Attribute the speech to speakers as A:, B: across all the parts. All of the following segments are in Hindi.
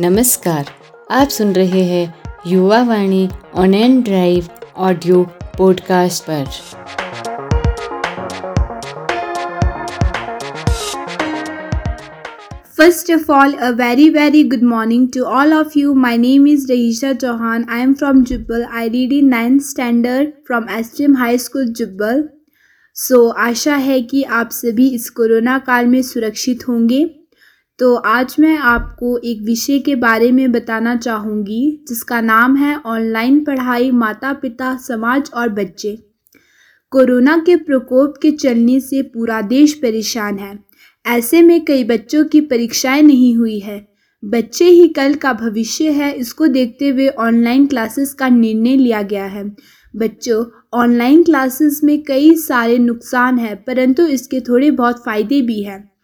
A: नमस्कार आप सुन रहे हैं Yuva Vani on and drive audio podcast पर
B: First of all, a very very good morning to all of you. My name is Rahisha Chauhan. I am from Jubbal. I read in 9th standard from STM High School Jubbal. so, आशा है कि आप सभी इस कोरोना काल में सुरक्षित होंगे तो आज मैं आपको एक विषय के बारे में बताना चाहूँगी, जिसका नाम है ऑनलाइन पढ़ाई माता पिता समाज और बच्चे। कोरोना के प्रकोप के चलने से पूरा देश परेशान है। ऐसे में कई बच्चों की परीक्षाएँ नहीं हुई है। बच्चे ही कल का भविष्य है, इसको देखते हुए ऑनलाइन क्लासेस का निर्णय लिया गया है। बच्चों, ऑनलाइन क्लासेस में कई सारे नुकसान हैं, परंतु इसके थोड़े बहुत फ़ायदे भी हैं।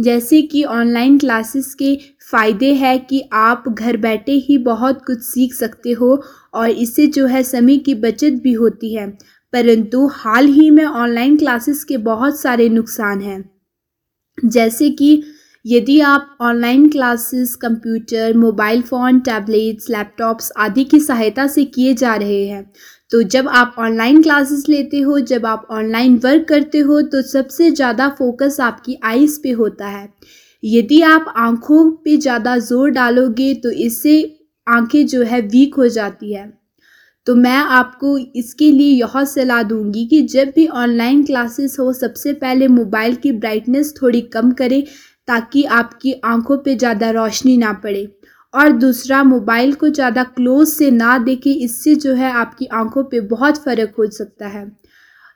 B: जैसे कि ऑनलाइन क्लासेस के फ़ायदे है कि आप घर बैठे ही बहुत कुछ सीख सकते हो और इससे जो है समय की बचत भी होती है। परंतु हाल ही में ऑनलाइन क्लासेस के बहुत सारे नुकसान हैं। जैसे कि यदि आप online classes computer mobile phone tablets laptops आदि की सहायता से किए जा रहे हैं तो जब आप ऑनलाइन क्लासेस लेते हो, जब आप ऑनलाइन वर्क करते हो तो सबसे ज़्यादा फोकस आपकी आइज़ पे होता है। यदि आप आँखों पे ज़्यादा ज़ोर डालोगे तो इससे आँखें जो है वीक हो जाती है। तो मैं आपको इसके लिए यह सलाह दूँगी कि जब भी ऑनलाइन क्लासेस हो, सबसे पहले मोबाइल की ब्राइटनेस थोड़ी कम करें ताकि आपकी आँखों पे ज़्यादा रोशनी ना पड़े। और दूसरा, मोबाइल को ज़्यादा क्लोज से ना देखें, इससे जो है आपकी आँखों पे बहुत फ़र्क हो सकता है।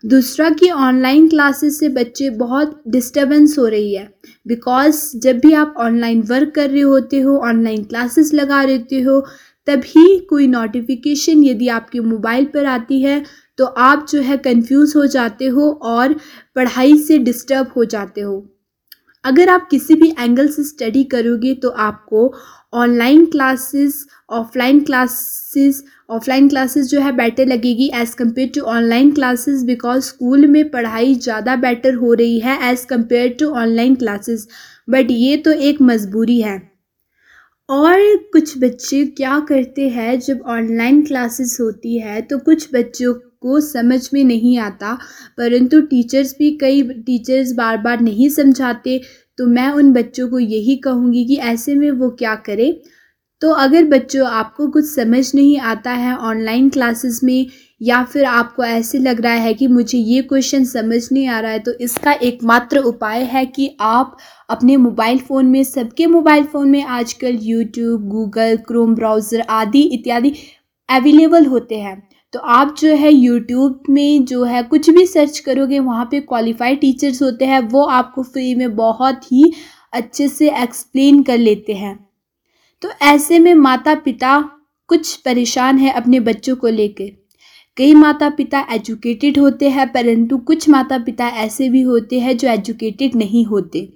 B: दूसरा कि ऑनलाइन क्लासेस से बच्चे बहुत डिस्टर्बेंस हो रही है। बिकॉज़ जब भी आप ऑनलाइन वर्क कर रहे होते हो, ऑनलाइन क्लासेस लगा रहते हो, तभी कोई नोटिफिकेशन यदि आपके मोबाइल पर आती है तो आप जो है कंफ्यूज हो जाते हो और पढ़ाई से डिस्टर्ब हो जाते हो। अगर आप किसी भी एंगल से स्टडी करोगे तो आपको online classes offline classes offline classes जो है बेटर लगेगी as compare to online classes because school में पढ़ाई ज़्यादा बेटर हो रही है as compare to online classes but ये तो एक मजबूरी है। और कुछ बच्चे क्या करते हैं जब ऑनलाइन क्लासेस होती है तो कुछ बच्चों को समझ में नहीं आता, परंतु टीचर्स भी कई टीचर्स बार बार नहीं समझाते तो मैं उन बच्चों को यही कहूँगी कि ऐसे में वो क्या करें? तो अगर बच्चों, आपको कुछ समझ नहीं आता है ऑनलाइन क्लासेस में, या फिर आपको ऐसे लग रहा है कि मुझे ये क्वेश्चन समझ नहीं आ रहा है तो इसका एकमात्र उपाय है कि आप अपने मोबाइल फ़ोन में, सबके मोबाइल फ़ोन में आजकल यूट्यूब गूगल क्रोम ब्राउज़र आदि इत्यादि अवेलेबल होते हैं। तो आप जो है यूट्यूब में जो है कुछ भी सर्च करोगे, वहाँ पे क्वालिफाइड टीचर्स होते हैं, वो आपको फ्री में बहुत ही अच्छे से एक्सप्लेन कर लेते हैं। तो ऐसे में माता पिता कुछ परेशान है अपने बच्चों को लेकर कई माता पिता एजुकेटेड होते हैं, परंतु कुछ माता पिता ऐसे भी होते हैं जो एजुकेटेड नहीं होते।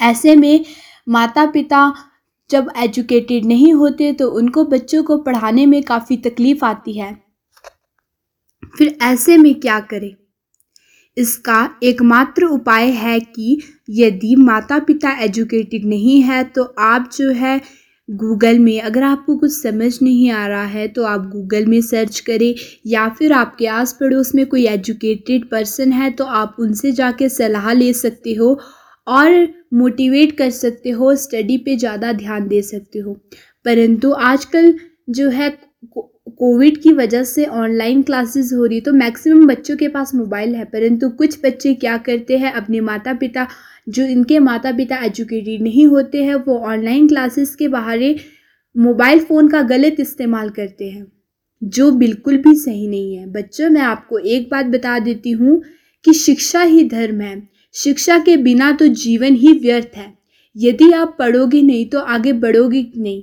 B: ऐसे में माता पिता जब एजुकेटेड नहीं होते तो उनको बच्चों को पढ़ाने में काफ़ी तकलीफ़ आती है। फिर ऐसे में क्या करें? इसका एकमात्र उपाय है कि यदि माता पिता एजुकेटेड नहीं है तो आप जो है गूगल में, अगर आपको कुछ समझ नहीं आ रहा है तो आप गूगल में सर्च करें, या फिर आपके आस पड़ोस में कोई एजुकेटेड पर्सन है तो आप उनसे जाके सलाह ले सकते हो और मोटिवेट कर सकते हो स्टडी पे ज़्यादा ध्यान दे सकते हो। परंतु आजकल जो है कोविड की वजह से ऑनलाइन क्लासेस हो रही तो मैक्सिमम बच्चों के पास मोबाइल है, परंतु कुछ बच्चे क्या करते हैं, अपने माता पिता जो इनके माता पिता एजुकेटेड नहीं होते हैं, वो ऑनलाइन क्लासेस के बहारे मोबाइल फ़ोन का गलत इस्तेमाल करते हैं, जो बिल्कुल भी सही नहीं है। बच्चों, मैं आपको एक बात बता देती हूँ कि शिक्षा ही धर्म है। शिक्षा के बिना तो जीवन ही व्यर्थ है। यदि आप पढ़ोगे नहीं तो आगे बढ़ोगे नहीं।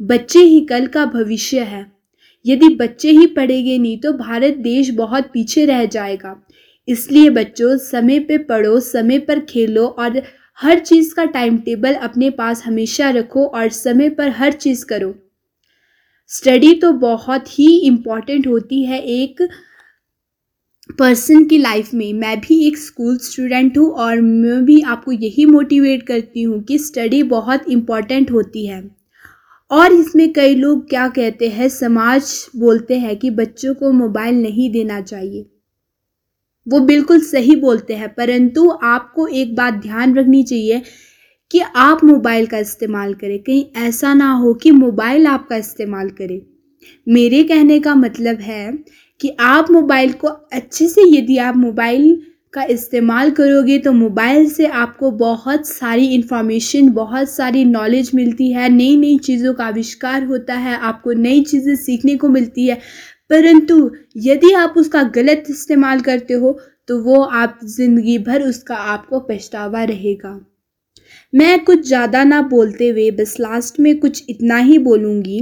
B: बच्चे ही कल का भविष्य है। यदि बच्चे ही पढ़ेंगे नहीं तो भारत देश बहुत पीछे रह जाएगा। इसलिए बच्चों, समय पे पढ़ो, समय पर खेलो और हर चीज़ का टाइम टेबल अपने पास हमेशा रखो और समय पर हर चीज़ करो। स्टडी तो बहुत ही इंपॉर्टेंट होती है। एक पर्सन की लाइफ में मैं भी एक स्कूल स्टूडेंट हूँ और मैं भी आपको यही मोटिवेट करती हूँ कि स्टडी बहुत इंपॉर्टेंट होती है। और इसमें कई लोग क्या कहते हैं, समाज बोलते हैं कि बच्चों को मोबाइल नहीं देना चाहिए। वो बिल्कुल सही बोलते हैं, परंतु आपको एक बात ध्यान रखनी चाहिए कि आप मोबाइल का इस्तेमाल करें। कहीं ऐसा ना हो कि मोबाइल आपका इस्तेमाल करे। मेरे कहने का मतलब है कि आप मोबाइल को अच्छे से यदि आप मोबाइल का इस्तेमाल करोगे तो मोबाइल से आपको बहुत सारी इन्फॉर्मेशन बहुत सारी नॉलेज मिलती है नई नई चीज़ों का आविष्कार होता है, आपको नई चीज़ें सीखने को मिलती है। परंतु यदि आप उसका गलत इस्तेमाल करते हो तो वो आप ज़िंदगी भर उसका आपको पछतावा रहेगा। मैं कुछ ज़्यादा ना बोलते हुए, बस लास्ट में कुछ इतना ही बोलूँगी।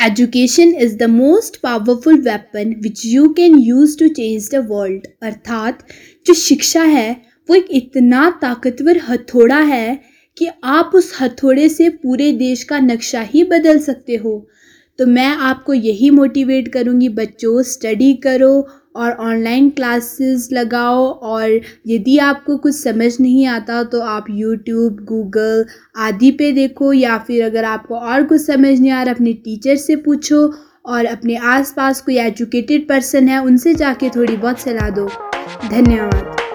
B: Education is the most powerful weapon which you can use to change the world अर्थात, जो शिक्षा है, वो एक इतना ताकतवर हथौड़ा है कि आप उस हथौड़े से पूरे देश का नक्शा ही बदल सकते हो। तो मैं आपको यही मोटिवेट करूँगी, बच्चों स्टडी करो और ऑनलाइन क्लासेस लगाओ और यदि आपको कुछ समझ नहीं आता तो आप यूट्यूब गूगल आदि पे देखो या फिर अगर आपको और कुछ समझ नहीं आ रहा, अपने टीचर से पूछो और अपने आसपास कोई एजुकेटेड पर्सन है, उनसे जाके थोड़ी बहुत सलाह दो। धन्यवाद।